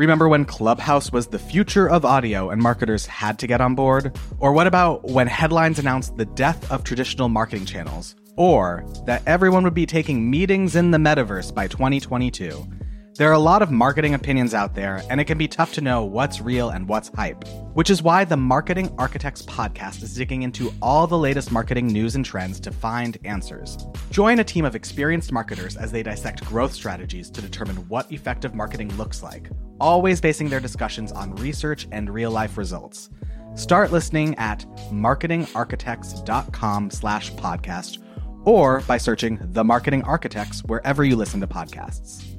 Remember when Clubhouse was the future of audio and marketers had to get on board? Or what about when headlines announced the death of traditional marketing channels? Or that everyone would be taking meetings in the metaverse by 2022? There are a lot of marketing opinions out there, and it can be tough to know what's real and what's hype. Which is why the Marketing Architects podcast is digging into all the latest marketing news and trends to find answers. Join a team of experienced marketers as they dissect growth strategies to determine what effective marketing looks like, always basing their discussions on research and real life results. Start listening at marketingarchitects.com slash podcast or by searching The Marketing Architects wherever you listen to podcasts.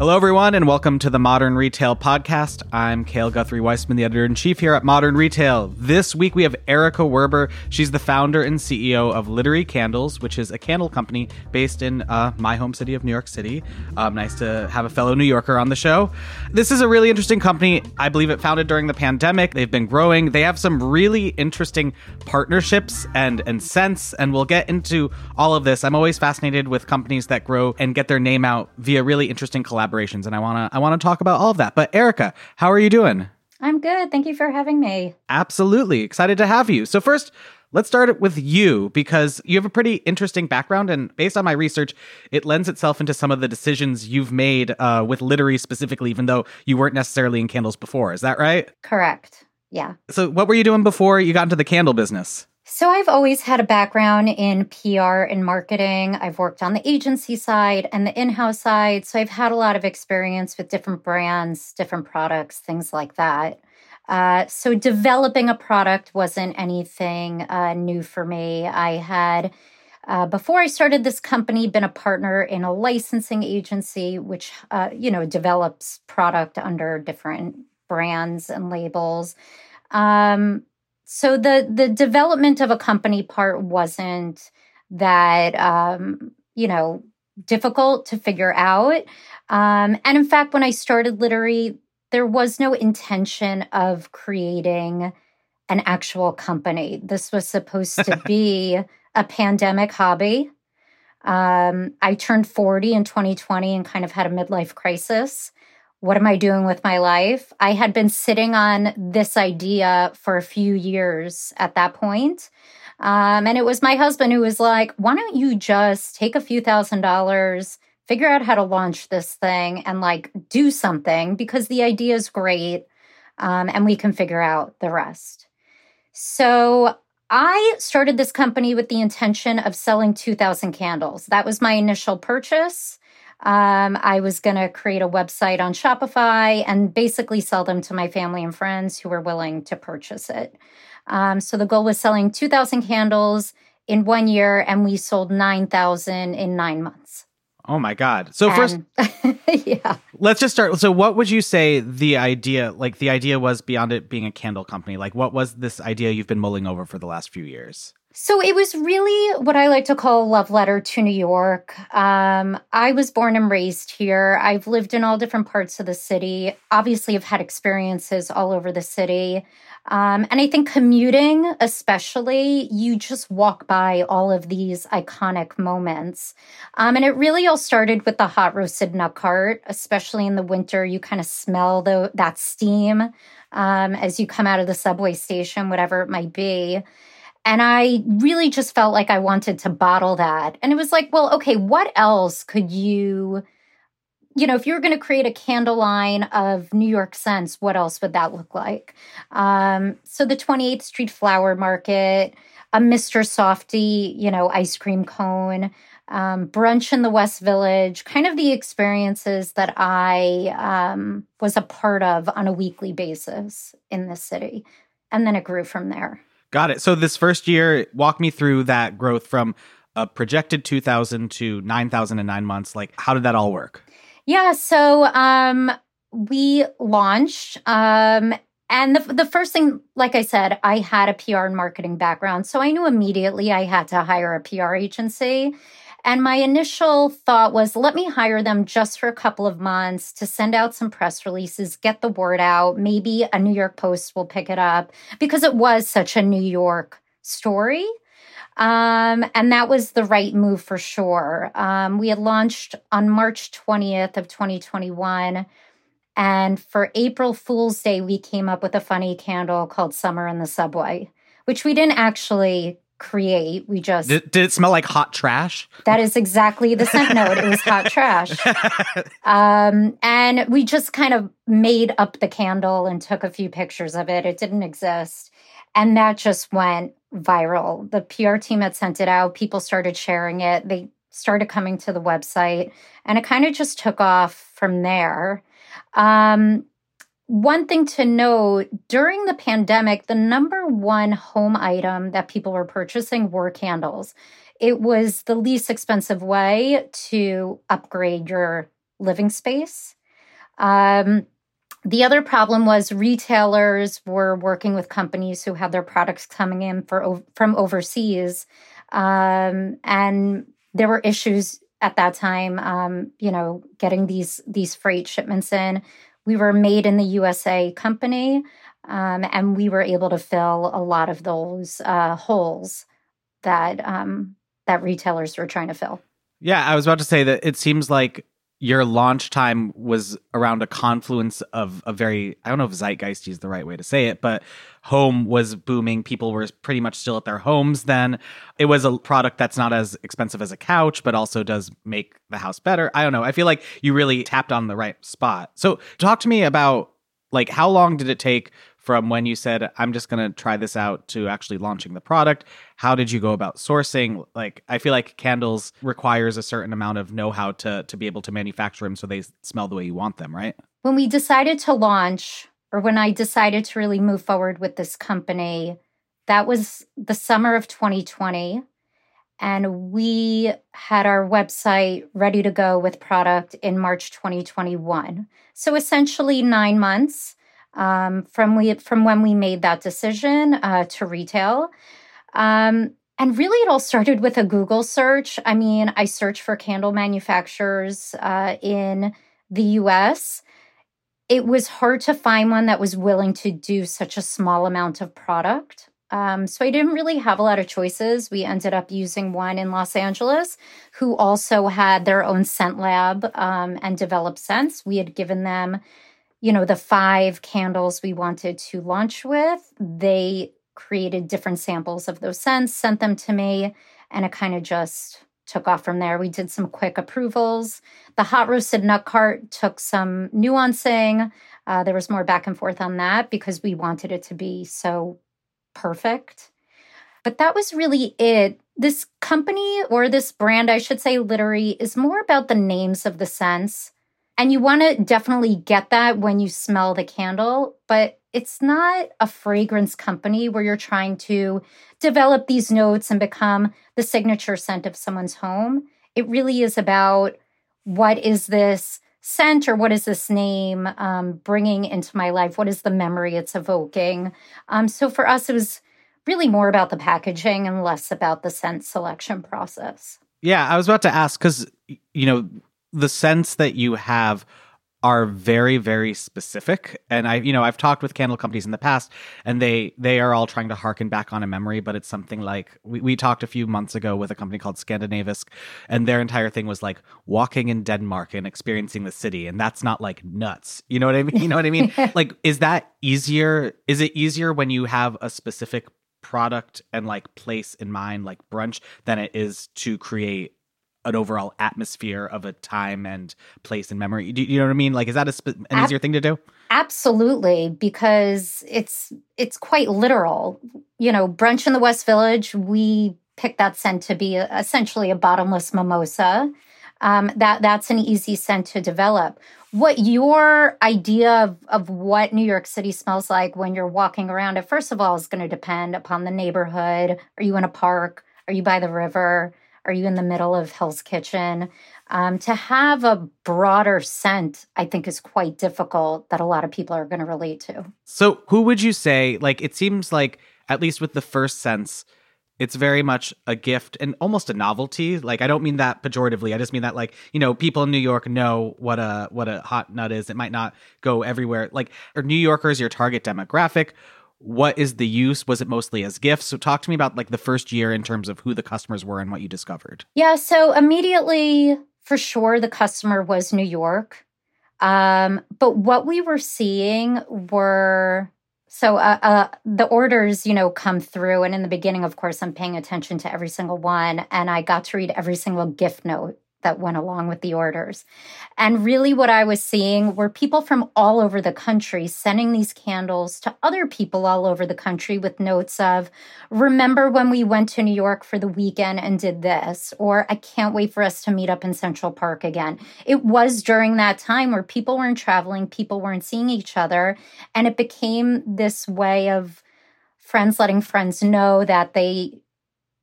Hello, everyone, and welcome to the Modern Retail Podcast. I'm Cale Guthrie Weissman, the editor in chief here at Modern Retail. This week we have Erica Werber. She's the founder and CEO of Literie Candles, which is a candle company based in uh, my home city of New York City. Um, nice to have a fellow New Yorker on the show. This is a really interesting company. I believe it founded during the pandemic. They've been growing. They have some really interesting partnerships and and scents, and we'll get into all of this. I'm always fascinated with companies that grow and get their name out via really interesting collaborations collaborations, and I want to I want to talk about all of that. But Erica, how are you doing? I'm good. Thank you for having me. Absolutely excited to have you. So first. Let's start with you because you have a pretty interesting background, and based on my research, it lends itself into some of the decisions you've made uh, with Literie specifically, even though you weren't necessarily in candles before. Is that right? Correct. Yeah. So, what were you doing before you got into the candle business? So, I've always had a background in PR and marketing. I've worked on the agency side and the in house side. So, I've had a lot of experience with different brands, different products, things like that. Uh, so, developing a product wasn't anything uh, new for me. I had, uh, before I started this company, been a partner in a licensing agency, which, uh, you know, develops product under different brands and labels. Um, so the the development of a company part wasn't that um, you know difficult to figure out. Um, and in fact, when I started Literie, there was no intention of creating an actual company. This was supposed to be a pandemic hobby. Um, I turned 40 in 2020 and kind of had a midlife crisis what am I doing with my life? I had been sitting on this idea for a few years at that point. Um, and it was my husband who was like, why don't you just take a few thousand dollars, figure out how to launch this thing and like do something because the idea is great um, and we can figure out the rest. So I started this company with the intention of selling 2,000 candles. That was my initial purchase. Um, I was going to create a website on Shopify and basically sell them to my family and friends who were willing to purchase it. Um, so the goal was selling 2,000 candles in one year, and we sold 9,000 in nine months. Oh my God. So, and, first, yeah. Let's just start. So, what would you say the idea, like the idea was beyond it being a candle company? Like, what was this idea you've been mulling over for the last few years? So it was really what I like to call a love letter to New York. Um, I was born and raised here. I've lived in all different parts of the city. Obviously, I've had experiences all over the city. Um, and I think commuting, especially, you just walk by all of these iconic moments. Um, and it really all started with the hot roasted nut cart, especially in the winter. You kind of smell the, that steam um, as you come out of the subway station, whatever it might be. And I really just felt like I wanted to bottle that. And it was like, well, okay, what else could you, you know, if you were going to create a candle line of New York scents, what else would that look like? Um, so the 28th Street Flower Market, a Mr. Softee, you know, ice cream cone, um, brunch in the West Village, kind of the experiences that I um, was a part of on a weekly basis in the city. And then it grew from there. Got it. So this first year, walk me through that growth from a projected 2000 to 9000 in 9 months. Like how did that all work? Yeah, so um we launched um and the, the first thing, like I said, I had a PR and marketing background. So I knew immediately I had to hire a PR agency. And my initial thought was let me hire them just for a couple of months to send out some press releases, get the word out. Maybe a New York Post will pick it up because it was such a New York story. Um, and that was the right move for sure. Um, we had launched on March 20th of 2021. And for April Fool's Day, we came up with a funny candle called Summer in the Subway, which we didn't actually create. We just did, did, it smell like hot trash? That is exactly the scent note. It was hot trash. Um, and we just kind of made up the candle and took a few pictures of it. It didn't exist. And that just went viral. The PR team had sent it out. People started sharing it. They started coming to the website and it kind of just took off from there. Um, one thing to note during the pandemic, the number one home item that people were purchasing were candles. It was the least expensive way to upgrade your living space. Um, the other problem was retailers were working with companies who had their products coming in for, from overseas. Um, and there were issues at that time, um, you know, getting these these freight shipments in. We were made in the USA company, um, and we were able to fill a lot of those uh, holes that um, that retailers were trying to fill. Yeah, I was about to say that it seems like your launch time was around a confluence of a very I don't know if zeitgeist is the right way to say it, but home was booming. People were pretty much still at their homes then. It was a product that's not as expensive as a couch, but also does make the house better. I don't know. I feel like you really tapped on the right spot. So talk to me about like how long did it take from when you said i'm just going to try this out to actually launching the product. How did you go about sourcing? Like i feel like candles requires a certain amount of know-how to to be able to manufacture them so they smell the way you want them right? When we decided to launch or when i decided to really move forward with this company that was the summer of 2020 and we had our website ready to go with product in March 2021. So essentially 9 months um, from we from when we made that decision uh, to retail. Um, and really, it all started with a Google search. I mean, I searched for candle manufacturers uh, in the US. It was hard to find one that was willing to do such a small amount of product. Um, so I didn't really have a lot of choices. We ended up using one in Los Angeles who also had their own scent lab um, and developed scents. We had given them you know, the five candles we wanted to launch with, they created different samples of those scents, sent them to me, and it kind of just took off from there. We did some quick approvals. The hot roasted nut cart took some nuancing. Uh, there was more back and forth on that because we wanted it to be so perfect. But that was really it. This company or this brand, I should say, Literie, is more about the names of the scents and you want to definitely get that when you smell the candle, but it's not a fragrance company where you're trying to develop these notes and become the signature scent of someone's home. It really is about what is this scent or what is this name um, bringing into my life? What is the memory it's evoking? Um, so for us, it was really more about the packaging and less about the scent selection process. Yeah, I was about to ask because, you know, the scents that you have are very very specific. And i you know i've talked with candle companies in the past and they they are all trying to harken back on a memory but it's something like we, we talked a few months ago with a company called Skandinavisk and their entire thing was like walking in denmark and experiencing the city and that's not like nuts. You know what i mean? You know what i mean? Like is that easier is it easier when you have a specific product and like place in mind like brunch than it is to create an overall atmosphere of a time and place and memory. Do you know what I mean? Like, is that a sp- an Ab- easier thing to do? Absolutely, because it's it's quite literal. You know, brunch in the West Village. We picked that scent to be essentially a bottomless mimosa. Um, that that's an easy scent to develop. What your idea of, of what New York City smells like when you're walking around it, first of all, is going to depend upon the neighborhood. Are you in a park? Are you by the river? Are you in the middle of Hell's Kitchen? Um, to have a broader scent, I think, is quite difficult that a lot of people are going to relate to. So, who would you say, like, it seems like, at least with the first scents, it's very much a gift and almost a novelty. Like I don't mean that pejoratively. I just mean that like, you know, people in New York know what a what a hot nut is. It might not go everywhere. Like are New Yorkers your target demographic? What is the use? Was it mostly as gifts? So talk to me about like the first year in terms of who the customers were and what you discovered. Yeah, so immediately for sure the customer was New York. Um, but what we were seeing were so uh, uh, the orders, you know, come through, and in the beginning, of course, I'm paying attention to every single one, and I got to read every single gift note that went along with the orders. And really, what I was seeing were people from all over the country sending these candles to other people all over the country with notes of, Remember when we went to New York for the weekend and did this? Or I can't wait for us to meet up in Central Park again. It was during that time where people weren't traveling, people weren't seeing each other. And it became this way of friends letting friends know that they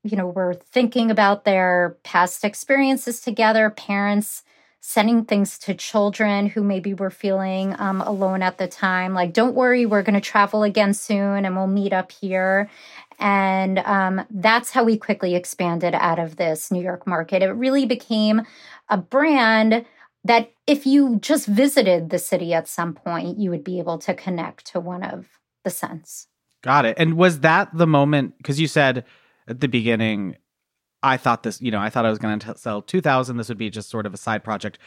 you know, were thinking about their past experiences together, parents sending things to children who maybe were feeling um, alone at the time, like, don't worry, we're going to travel again soon and we'll meet up here. And um, that's how we quickly expanded out of this New York market. It really became a brand that if you just visited the city at some point, you would be able to connect to one of the scents. Got it. And was that the moment? Because you said, at the beginning I thought this, you know, I thought I was going to sell 2000. This would be just sort of a side project.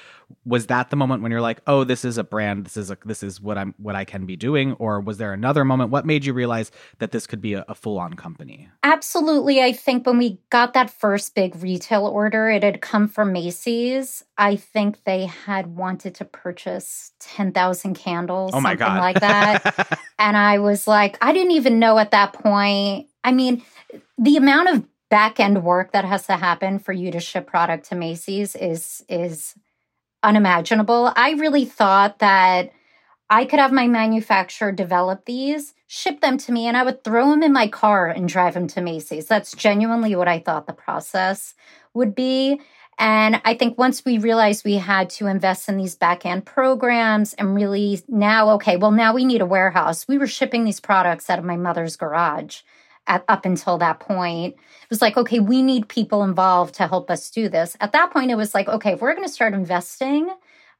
Was that the moment when you're like, "Oh, this is a brand. This is a this is what I'm what I can be doing?" Or was there another moment? What made you realize that this could be a, a full-on company? Absolutely. I think when we got that first big retail order, it had come from Macy's. I think they had wanted to purchase 10,000 candles, oh my something God. like that. and I was like, I didn't even know at that point. I mean, the amount of back end work that has to happen for you to ship product to Macy's is is unimaginable. I really thought that I could have my manufacturer develop these, ship them to me, and I would throw them in my car and drive them to Macy's. That's genuinely what I thought the process would be. And I think once we realized we had to invest in these back end programs and really now, okay, well, now we need a warehouse. We were shipping these products out of my mother's garage at, up until that point. It was like, okay, we need people involved to help us do this. At that point, it was like, okay, if we're going to start investing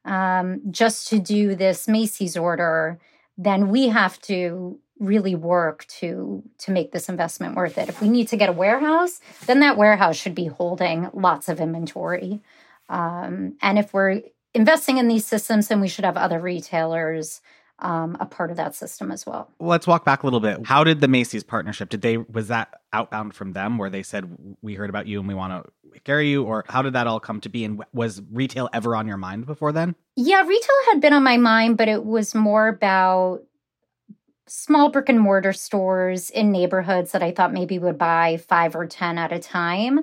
um, just to do this Macy's order, then we have to really work to to make this investment worth it. If we need to get a warehouse, then that warehouse should be holding lots of inventory. Um, and if we're investing in these systems, then we should have other retailers um, a part of that system as well. Let's walk back a little bit. How did the Macy's partnership? Did they was that outbound from them where they said we heard about you and we want to carry you, or how did that all come to be? And was retail ever on your mind before then? Yeah, retail had been on my mind, but it was more about small brick and mortar stores in neighborhoods that I thought maybe would buy five or ten at a time.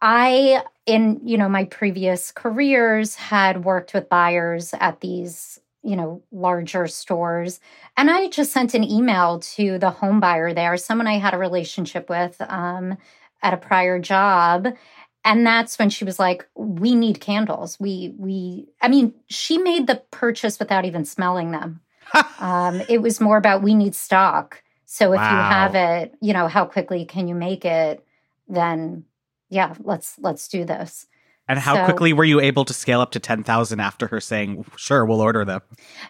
I in you know my previous careers had worked with buyers at these you know, larger stores. And I just sent an email to the home buyer there, someone I had a relationship with um, at a prior job. And that's when she was like, "We need candles. We we." I mean, she made the purchase without even smelling them. um, it was more about we need stock. So if wow. you have it, you know, how quickly can you make it? Then, yeah, let's let's do this. And how so, quickly were you able to scale up to 10,000 after her saying, sure, we'll order them?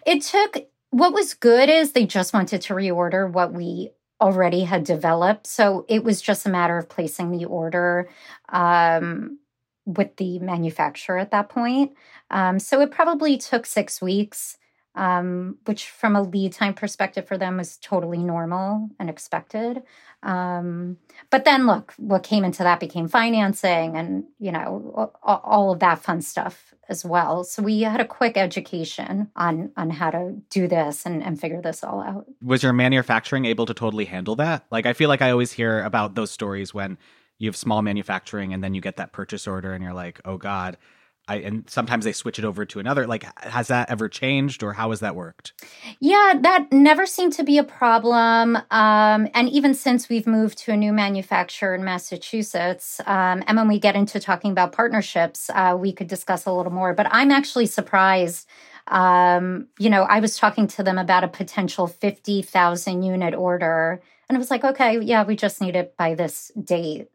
It took, what was good is they just wanted to reorder what we already had developed. So it was just a matter of placing the order um, with the manufacturer at that point. Um, so it probably took six weeks um, which from a lead time perspective for them was totally normal and expected. Um, but then look, what came into that became financing and, you know, all of that fun stuff as well. So we had a quick education on on how to do this and, and figure this all out. Was your manufacturing able to totally handle that? Like I feel like I always hear about those stories when you have small manufacturing and then you get that purchase order and you're like, oh God, I, and sometimes they switch it over to another. Like, has that ever changed, or how has that worked? Yeah, that never seemed to be a problem. Um, and even since we've moved to a new manufacturer in Massachusetts, um, and when we get into talking about partnerships, uh, we could discuss a little more. But I'm actually surprised. Um, you know, I was talking to them about a potential fifty thousand unit order, and it was like, okay, yeah, we just need it by this date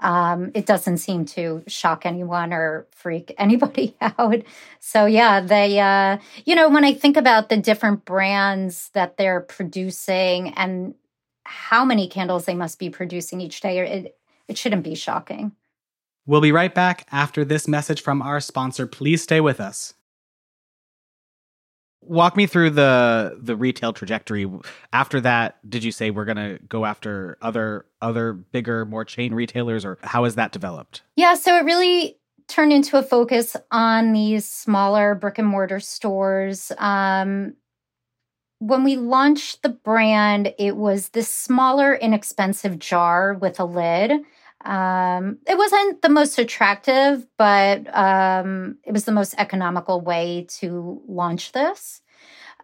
um, it doesn't seem to shock anyone or freak anybody out. So yeah, they, uh, you know, when I think about the different brands that they're producing and how many candles they must be producing each day. It, it shouldn't be shocking. We'll be right back after this message from our sponsor. Please stay with us. Walk me through the the retail trajectory. After that, did you say we're going to go after other other bigger, more chain retailers or how has that developed? Yeah, so it really turned into a focus on these smaller brick and mortar stores. Um, when we launched the brand, it was this smaller, inexpensive jar with a lid. Um, it wasn't the most attractive, but um, it was the most economical way to launch this.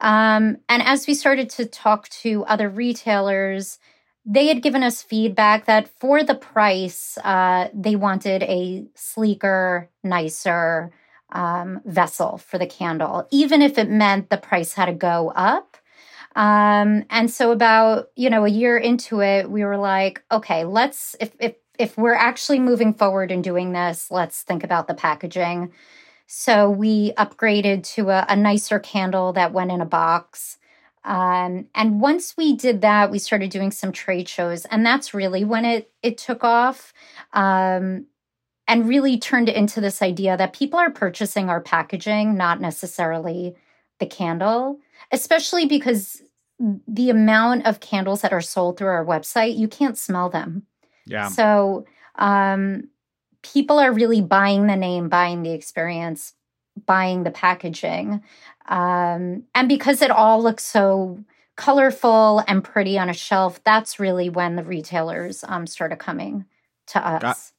Um, and as we started to talk to other retailers, they had given us feedback that for the price, uh, they wanted a sleeker, nicer um, vessel for the candle, even if it meant the price had to go up. Um, and so about, you know, a year into it, we were like, okay, let's if if if we're actually moving forward and doing this, let's think about the packaging. So we upgraded to a, a nicer candle that went in a box. Um, and once we did that, we started doing some trade shows, and that's really when it it took off, um, and really turned into this idea that people are purchasing our packaging, not necessarily the candle especially because the amount of candles that are sold through our website, you can't smell them. Yeah. So um, people are really buying the name, buying the experience, buying the packaging. Um, and because it all looks so colorful and pretty on a shelf, that's really when the retailers um, started coming to us. Got,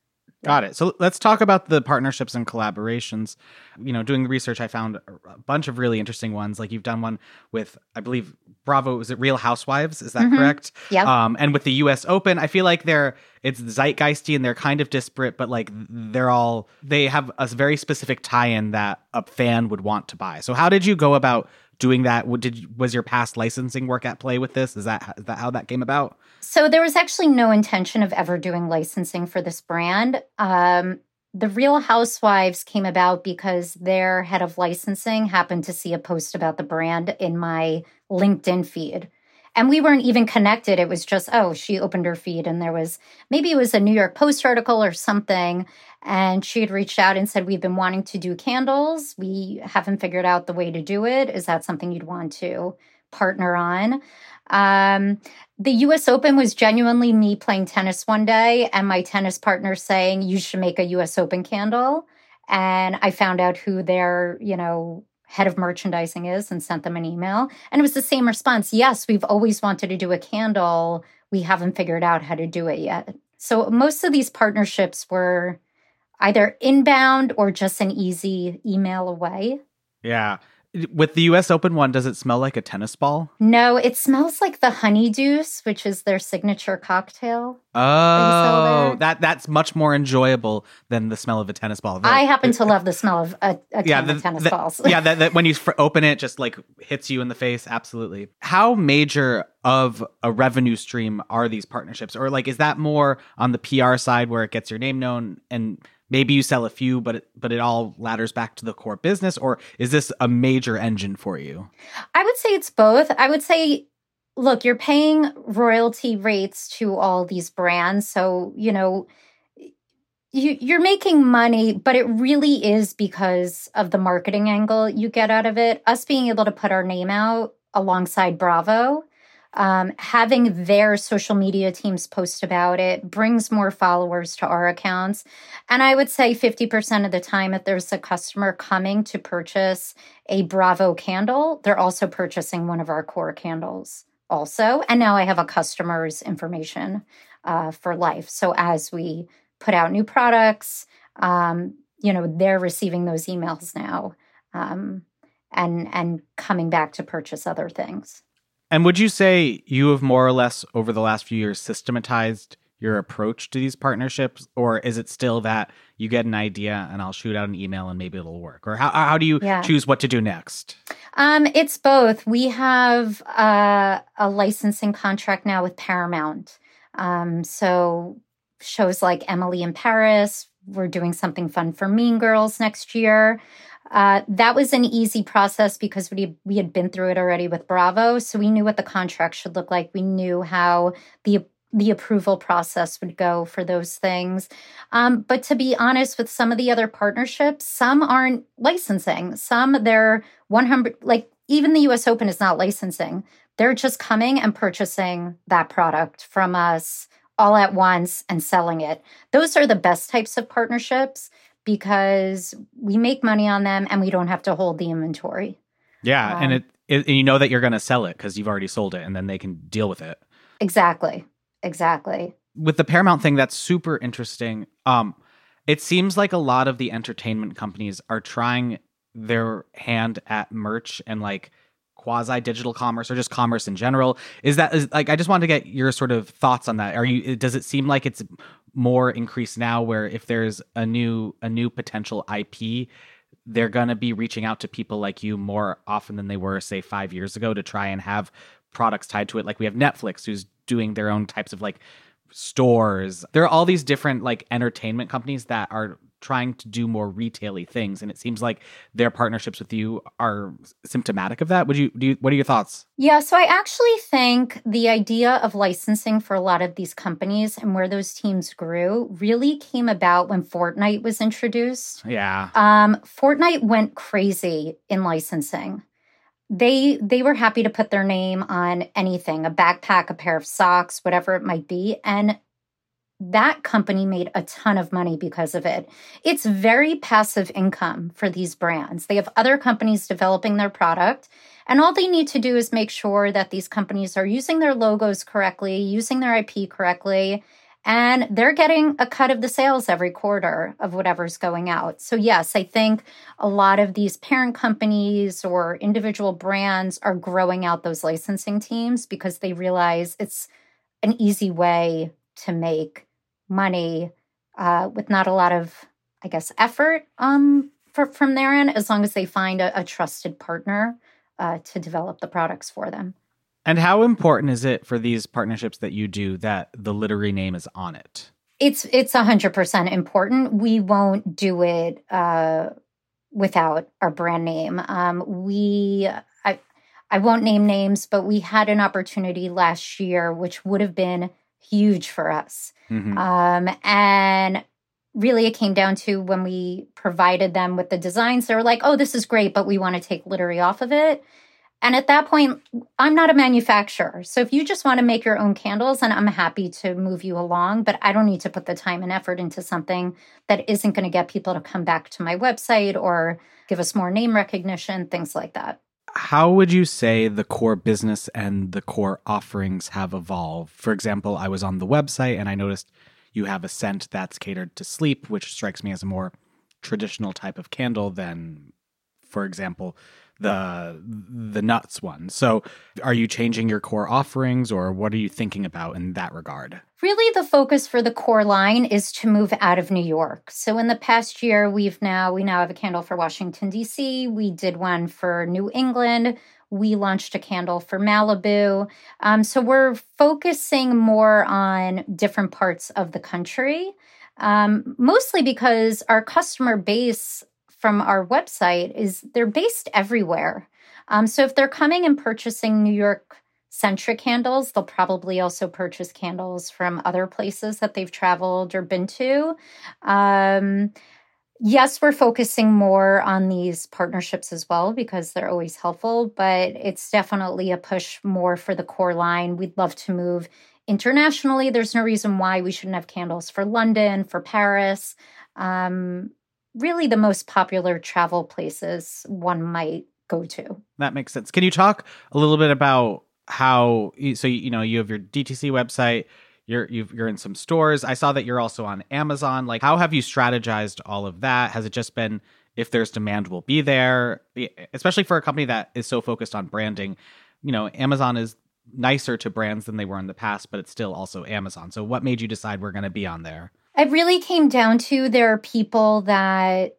Got it. So let's talk about the partnerships and collaborations. You know, doing the research, I found a bunch of really interesting ones. Like you've done one with, I believe, Bravo. Was it Real Housewives? Is that mm-hmm. correct? Yeah. Um, and with the U.S. Open, I feel like they're it's zeitgeisty and they're kind of disparate, but like they're all they have a very specific tie-in that a fan would want to buy. So how did you go about doing that? Did was your past licensing work at play with this? Is that is that how that came about? So there was actually no intention of ever doing licensing for this brand. Um, the Real Housewives came about because their head of licensing happened to see a post about the brand in my LinkedIn feed. And we weren't even connected. It was just, oh, she opened her feed and there was maybe it was a New York Post article or something. And she had reached out and said, We've been wanting to do candles. We haven't figured out the way to do it. Is that something you'd want to partner on? Um, the US Open was genuinely me playing tennis one day and my tennis partner saying, You should make a US Open candle. And I found out who their, you know, head of merchandising is and sent them an email. And it was the same response Yes, we've always wanted to do a candle. We haven't figured out how to do it yet. So most of these partnerships were either inbound or just an easy email away. Yeah. With the US Open one, does it smell like a tennis ball? No, it smells like the honeydew, which is their signature cocktail. Oh, that that's much more enjoyable than the smell of a tennis ball. The, I happen it, to uh, love the smell of a, a yeah, the, tennis the, balls. yeah, that, that when you open it, just like hits you in the face. Absolutely. How major of a revenue stream are these partnerships, or like is that more on the PR side where it gets your name known and maybe you sell a few but it, but it all ladders back to the core business or is this a major engine for you? I would say it's both. I would say look you're paying royalty rates to all these brands. So you know you, you're making money, but it really is because of the marketing angle you get out of it. Us being able to put our name out alongside Bravo um, having their social media teams post about it brings more followers to our accounts. And I would say 50% of the time, if there's a customer coming to purchase a Bravo candle, they're also purchasing one of our core candles also. And now I have a customer's information uh, for life. So as we put out new products, um, you know, they're receiving those emails now um, and and coming back to purchase other things. And would you say you have more or less over the last few years systematized your approach to these partnerships, or is it still that you get an idea and I'll shoot out an email and maybe it'll work? Or how how do you yeah. choose what to do next? Um, it's both. We have uh, a licensing contract now with Paramount, um, so shows like Emily in Paris. We're doing something fun for Mean Girls next year. Uh, that was an easy process because we we had been through it already with Bravo, so we knew what the contract should look like. We knew how the the approval process would go for those things. Um, but to be honest, with some of the other partnerships, some aren't licensing. Some they're 100 like even the US Open is not licensing. They're just coming and purchasing that product from us all at once and selling it. Those are the best types of partnerships because we make money on them and we don't have to hold the inventory. Yeah, um, and it, it and you know that you're going to sell it because you've already sold it and then they can deal with it. Exactly. Exactly. With the Paramount thing that's super interesting. Um it seems like a lot of the entertainment companies are trying their hand at merch and like quasi digital commerce or just commerce in general is that is, like i just wanted to get your sort of thoughts on that are you does it seem like it's more increased now where if there's a new a new potential ip they're going to be reaching out to people like you more often than they were say 5 years ago to try and have products tied to it. Like we have netflix who's doing their own types of like stores. There are all these different like entertainment companies that are trying to do more retaily things and it seems like their partnerships with you are symptomatic of that. Would you do you, what are your thoughts? Yeah so i actually think the idea of licensing for a lot of these companies and where those teams grew really came about when fortnite was introduced. Yeah. Um fortnite went crazy in licensing. They they were happy to put their name on anything a backpack a pair of socks whatever it might be and that company made a ton of money because of it. It's very passive income for these brands. They have other companies developing their product, and all they need to do is make sure that these companies are using their logos correctly, using their IP correctly, and they're getting a cut of the sales every quarter of whatever's going out. So, yes, I think a lot of these parent companies or individual brands are growing out those licensing teams because they realize it's an easy way to make money uh, with not a lot of, I guess, effort um, for, from their end, as long as they find a, a trusted partner uh, to develop the products for them. And how important is it for these partnerships that you do that the Literie name is on it? It's it's hundred percent important. We won't do it uh, without our brand name. Um, we I I won't name names, but we had an opportunity last year, which would have been huge for us. Mm-hmm. Um, and really, it came down to when we provided them with the designs, they were like, oh, this is great, but we want to take Literie off of it. And at that point, I'm not a manufacturer. So if you just want to make your own candles, and I'm happy to move you along, but I don't need to put the time and effort into something that isn't going to get people to come back to my website or give us more name recognition, things like that how would you say the core business and the core offerings have evolved? For example, I was on the website and I noticed you have a scent that's catered to sleep, which strikes me as a more traditional type of candle than, for example, the the nuts one. So, are you changing your core offerings, or what are you thinking about in that regard? Really, the focus for the core line is to move out of New York. So, in the past year, we've now we now have a candle for Washington D.C. We did one for New England. We launched a candle for Malibu. Um, so we're focusing more on different parts of the country, um, mostly because our customer base from our website is they're based everywhere. Um, so if they're coming and purchasing New York centric candles, they'll probably also purchase candles from other places that they've traveled or been to. Um, yes, we're focusing more on these partnerships as well because they're always helpful, but it's definitely a push more for the core line. We'd love to move internationally. There's no reason why we shouldn't have candles for London, for Paris. Um, really the most popular travel places one might go to. That makes sense. Can you talk a little bit about how so you know you have your DTC website, you're you are in some stores. I saw that you're also on Amazon. Like how have you strategized all of that? Has it just been if there's demand will be there, especially for a company that is so focused on branding. You know, Amazon is nicer to brands than they were in the past, but it's still also Amazon. So what made you decide we're going to be on there? It really came down to there are people that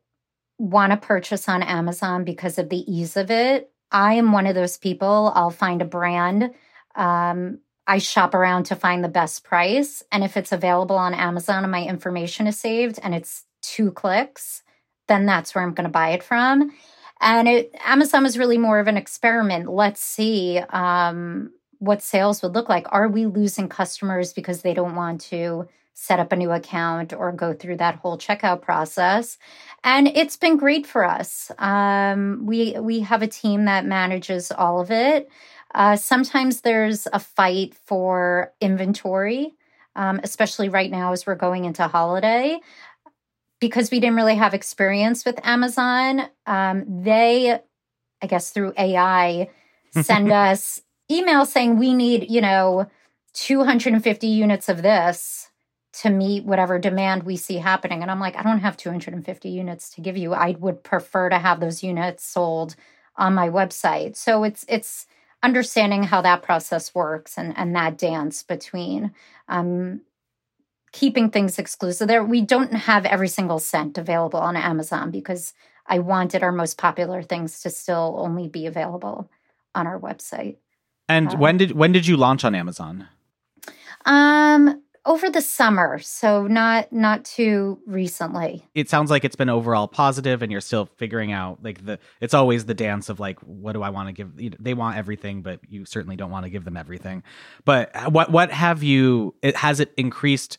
want to purchase on Amazon because of the ease of it. I am one of those people. I'll find a brand. Um, I shop around to find the best price. And if it's available on Amazon and my information is saved and it's two clicks, then that's where I'm going to buy it from. And it, Amazon was really more of an experiment. Let's see um, what sales would look like. Are we losing customers because they don't want to set up a new account or go through that whole checkout process? And it's been great for us. Um, we we have a team that manages all of it. Uh, sometimes there's a fight for inventory, um, especially right now as we're going into holiday because we didn't really have experience with Amazon, um, they, I guess through AI, send us emails saying we need, you know, 250 units of this to meet whatever demand we see happening. And I'm like, I don't have 250 units to give you. I would prefer to have those units sold on my website. So it's it's understanding how that process works and and that dance between um, keeping things exclusive. There, we don't have every single scent available on Amazon because I wanted our most popular things to still only be available on our website. And uh, when did when did you launch on Amazon? Um, over the summer, so not not too recently. It sounds like it's been overall positive, and you're still figuring out like the. It's always the dance of like, what do I want to give? You know, they want everything, but you certainly don't want to give them everything. But uh, what what have you? It has it increased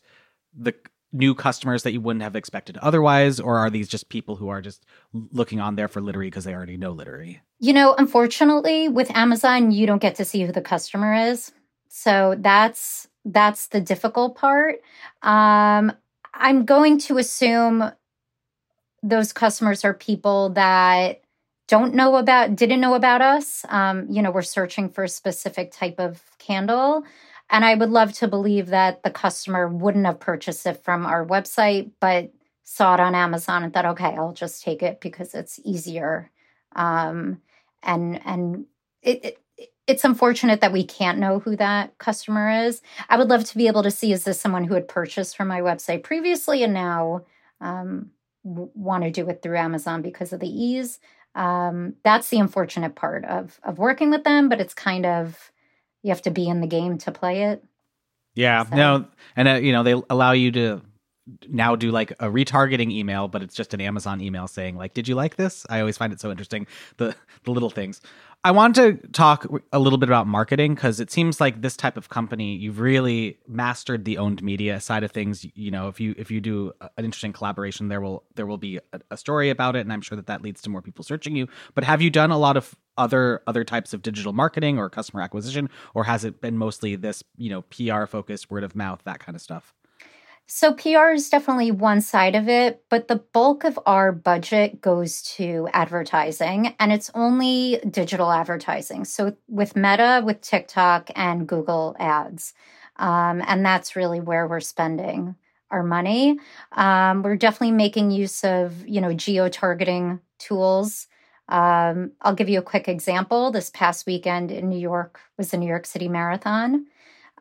the new customers that you wouldn't have expected otherwise or are these just people who are just looking on there for Literie because they already know Literie you know unfortunately with amazon you don't get to see who the customer is so that's that's the difficult part. Um i'm going to assume those customers are people that don't know about didn't know about us. Um you know we're searching for a specific type of candle. And I would love to believe that the customer wouldn't have purchased it from our website, but saw it on Amazon and thought, okay, I'll just take it because it's easier. Um, and and it, it it's unfortunate that we can't know who that customer is. I would love to be able to see is this someone who had purchased from my website previously and now um, w- want to do it through Amazon because of the ease. Um, that's the unfortunate part of of working with them, but it's kind of you have to be in the game to play it. Yeah, so. no, and uh, you know they allow you to now do like a retargeting email, but it's just an Amazon email saying like, "Did you like this?" I always find it so interesting the the little things. I want to talk a little bit about marketing because it seems like this type of company you've really mastered the owned media side of things. You know, if you if you do an interesting collaboration, there will there will be a, a story about it, and I'm sure that that leads to more people searching you. But have you done a lot of other other types of digital marketing or customer acquisition, or has it been mostly this you know PR focused, word of mouth, that kind of stuff? So PR is definitely one side of it, but the bulk of our budget goes to advertising and it's only digital advertising. So with Meta, with TikTok and Google ads. Um, and that's really where we're spending our money. Um, we're definitely making use of, you know, geo targeting tools. Um, I'll give you a quick example. This past weekend in New York was the New York City Marathon.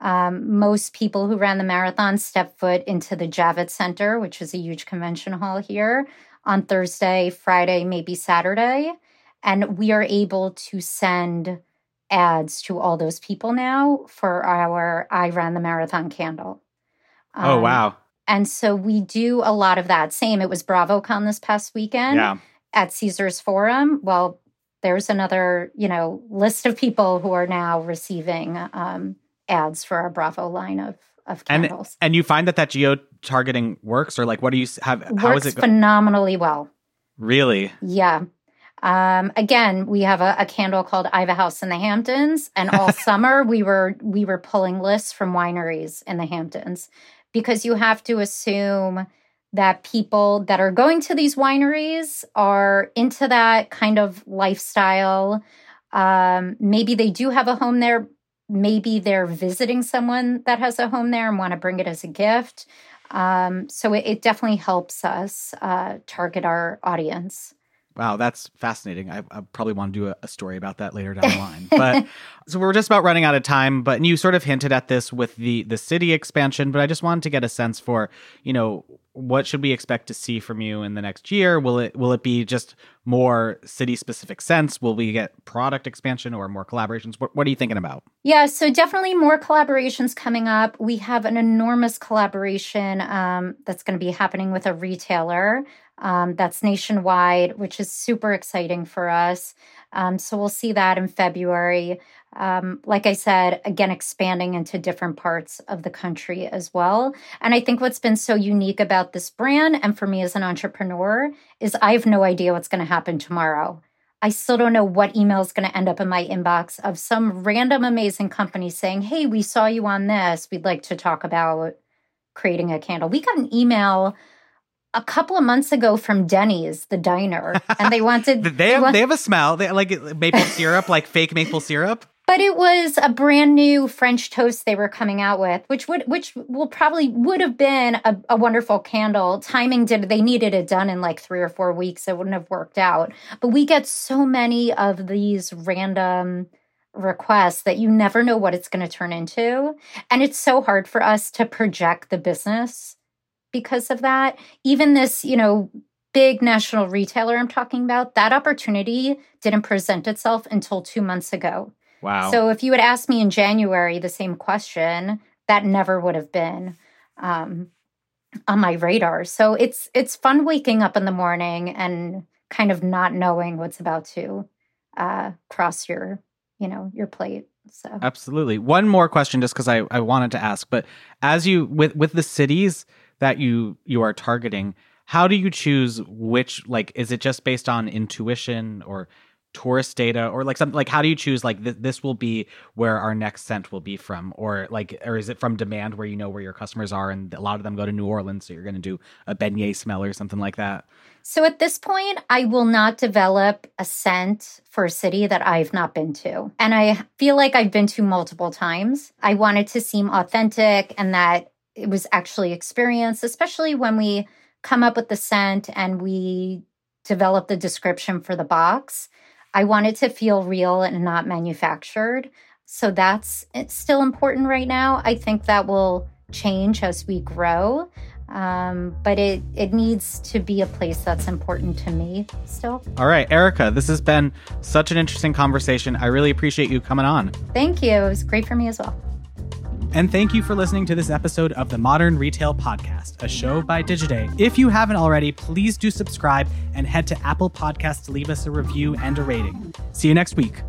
Um, most people who ran the marathon step foot into the Javits Center, which is a huge convention hall here, on Thursday, Friday, maybe Saturday. And we are able to send ads to all those people now for our I Ran the Marathon candle. Oh, um, oh, wow. And so we do a lot of that. Same, it was BravoCon this past weekend yeah. at Caesars Forum. Well, there's another, you know, list of people who are now receiving um, ads for our Bravo line of of candles. And, and you find that that geo targeting works, or like what do you have? Works how is it go- phenomenally well? Really? Yeah. Um, again, we have a, a, candle called I Have a House in the Hamptons, and all summer we were we were pulling lists from wineries in the Hamptons because you have to assume that people that are going to these wineries are into that kind of lifestyle. Um, maybe they do have a home there, maybe they're visiting someone that has a home there and want to bring it as a gift. Um, so it, it, definitely helps us uh, target our audience. Wow, that's fascinating. I, I probably want to do a, a, story about that later down the line. But so we're just about running out of time. But you sort of hinted at this with the the city expansion. But I just wanted to get a sense for you know what should we expect to see from you in the next year? Will it will it be just more city specific scents? Will we get product expansion or more collaborations? What, what are you thinking about? Yeah, so definitely more collaborations coming up. We have an enormous collaboration um, that's going to be happening with a retailer. Um, that's nationwide, which is super exciting for us. Um, so we'll see that in February. Um, like I said, again, expanding into different parts of the country as well. And I think what's been so unique about this brand, and for me as an entrepreneur, is I have no idea what's going to happen tomorrow. I still don't know what email is going to end up in my inbox of some random amazing company saying, Hey, we saw you on this. We'd like to talk about creating a candle. We got an email a couple of months ago from Denny's, the diner, and they wanted they have they have a smell. They like maple syrup, like fake maple syrup. But it was a brand new French toast they were coming out with, which would which will probably would have been a, a, wonderful candle. Timing did they needed it done in like three or four weeks. It wouldn't have worked out. But we get so many of these random requests that you never know what it's going to turn into. And it's so hard for us to project the business because of that. Even this, you know, big national retailer I'm talking about, that opportunity didn't present itself until two months ago. Wow. So if you had asked me in January the same question, that never would have been um, on my radar. So it's it's fun waking up in the morning and kind of not knowing what's about to uh, cross your you know your plate. So absolutely. One more question, just because I I wanted to ask, but as you with with the cities that you you are targeting how do you choose which like is it just based on intuition or tourist data or like something like how do you choose like th- this will be where our next scent will be from? Or like or is it from demand where you know where your customers are and a lot of them go to new orleans so you're going to do a beignet smell or something like that? So at this point i will not develop a scent for a city that i've not been to. And i feel like i've been to multiple times. I want it to seem authentic and that it was actually experienced especially when we come up with the scent and we develop the description for the box I want it to feel real and not manufactured. So that's still important right now. I think that will change as we grow. Um, but it it needs to be a place that's important to me still. All right, Erica, this has been such an interesting conversation. I really appreciate you coming on. Thank you. It was great for me as well. And thank you for listening to this episode of the Modern Retail Podcast, a show by Digiday. If you haven't already, please do subscribe and head to Apple Podcasts to leave us a review and a rating. See you next week.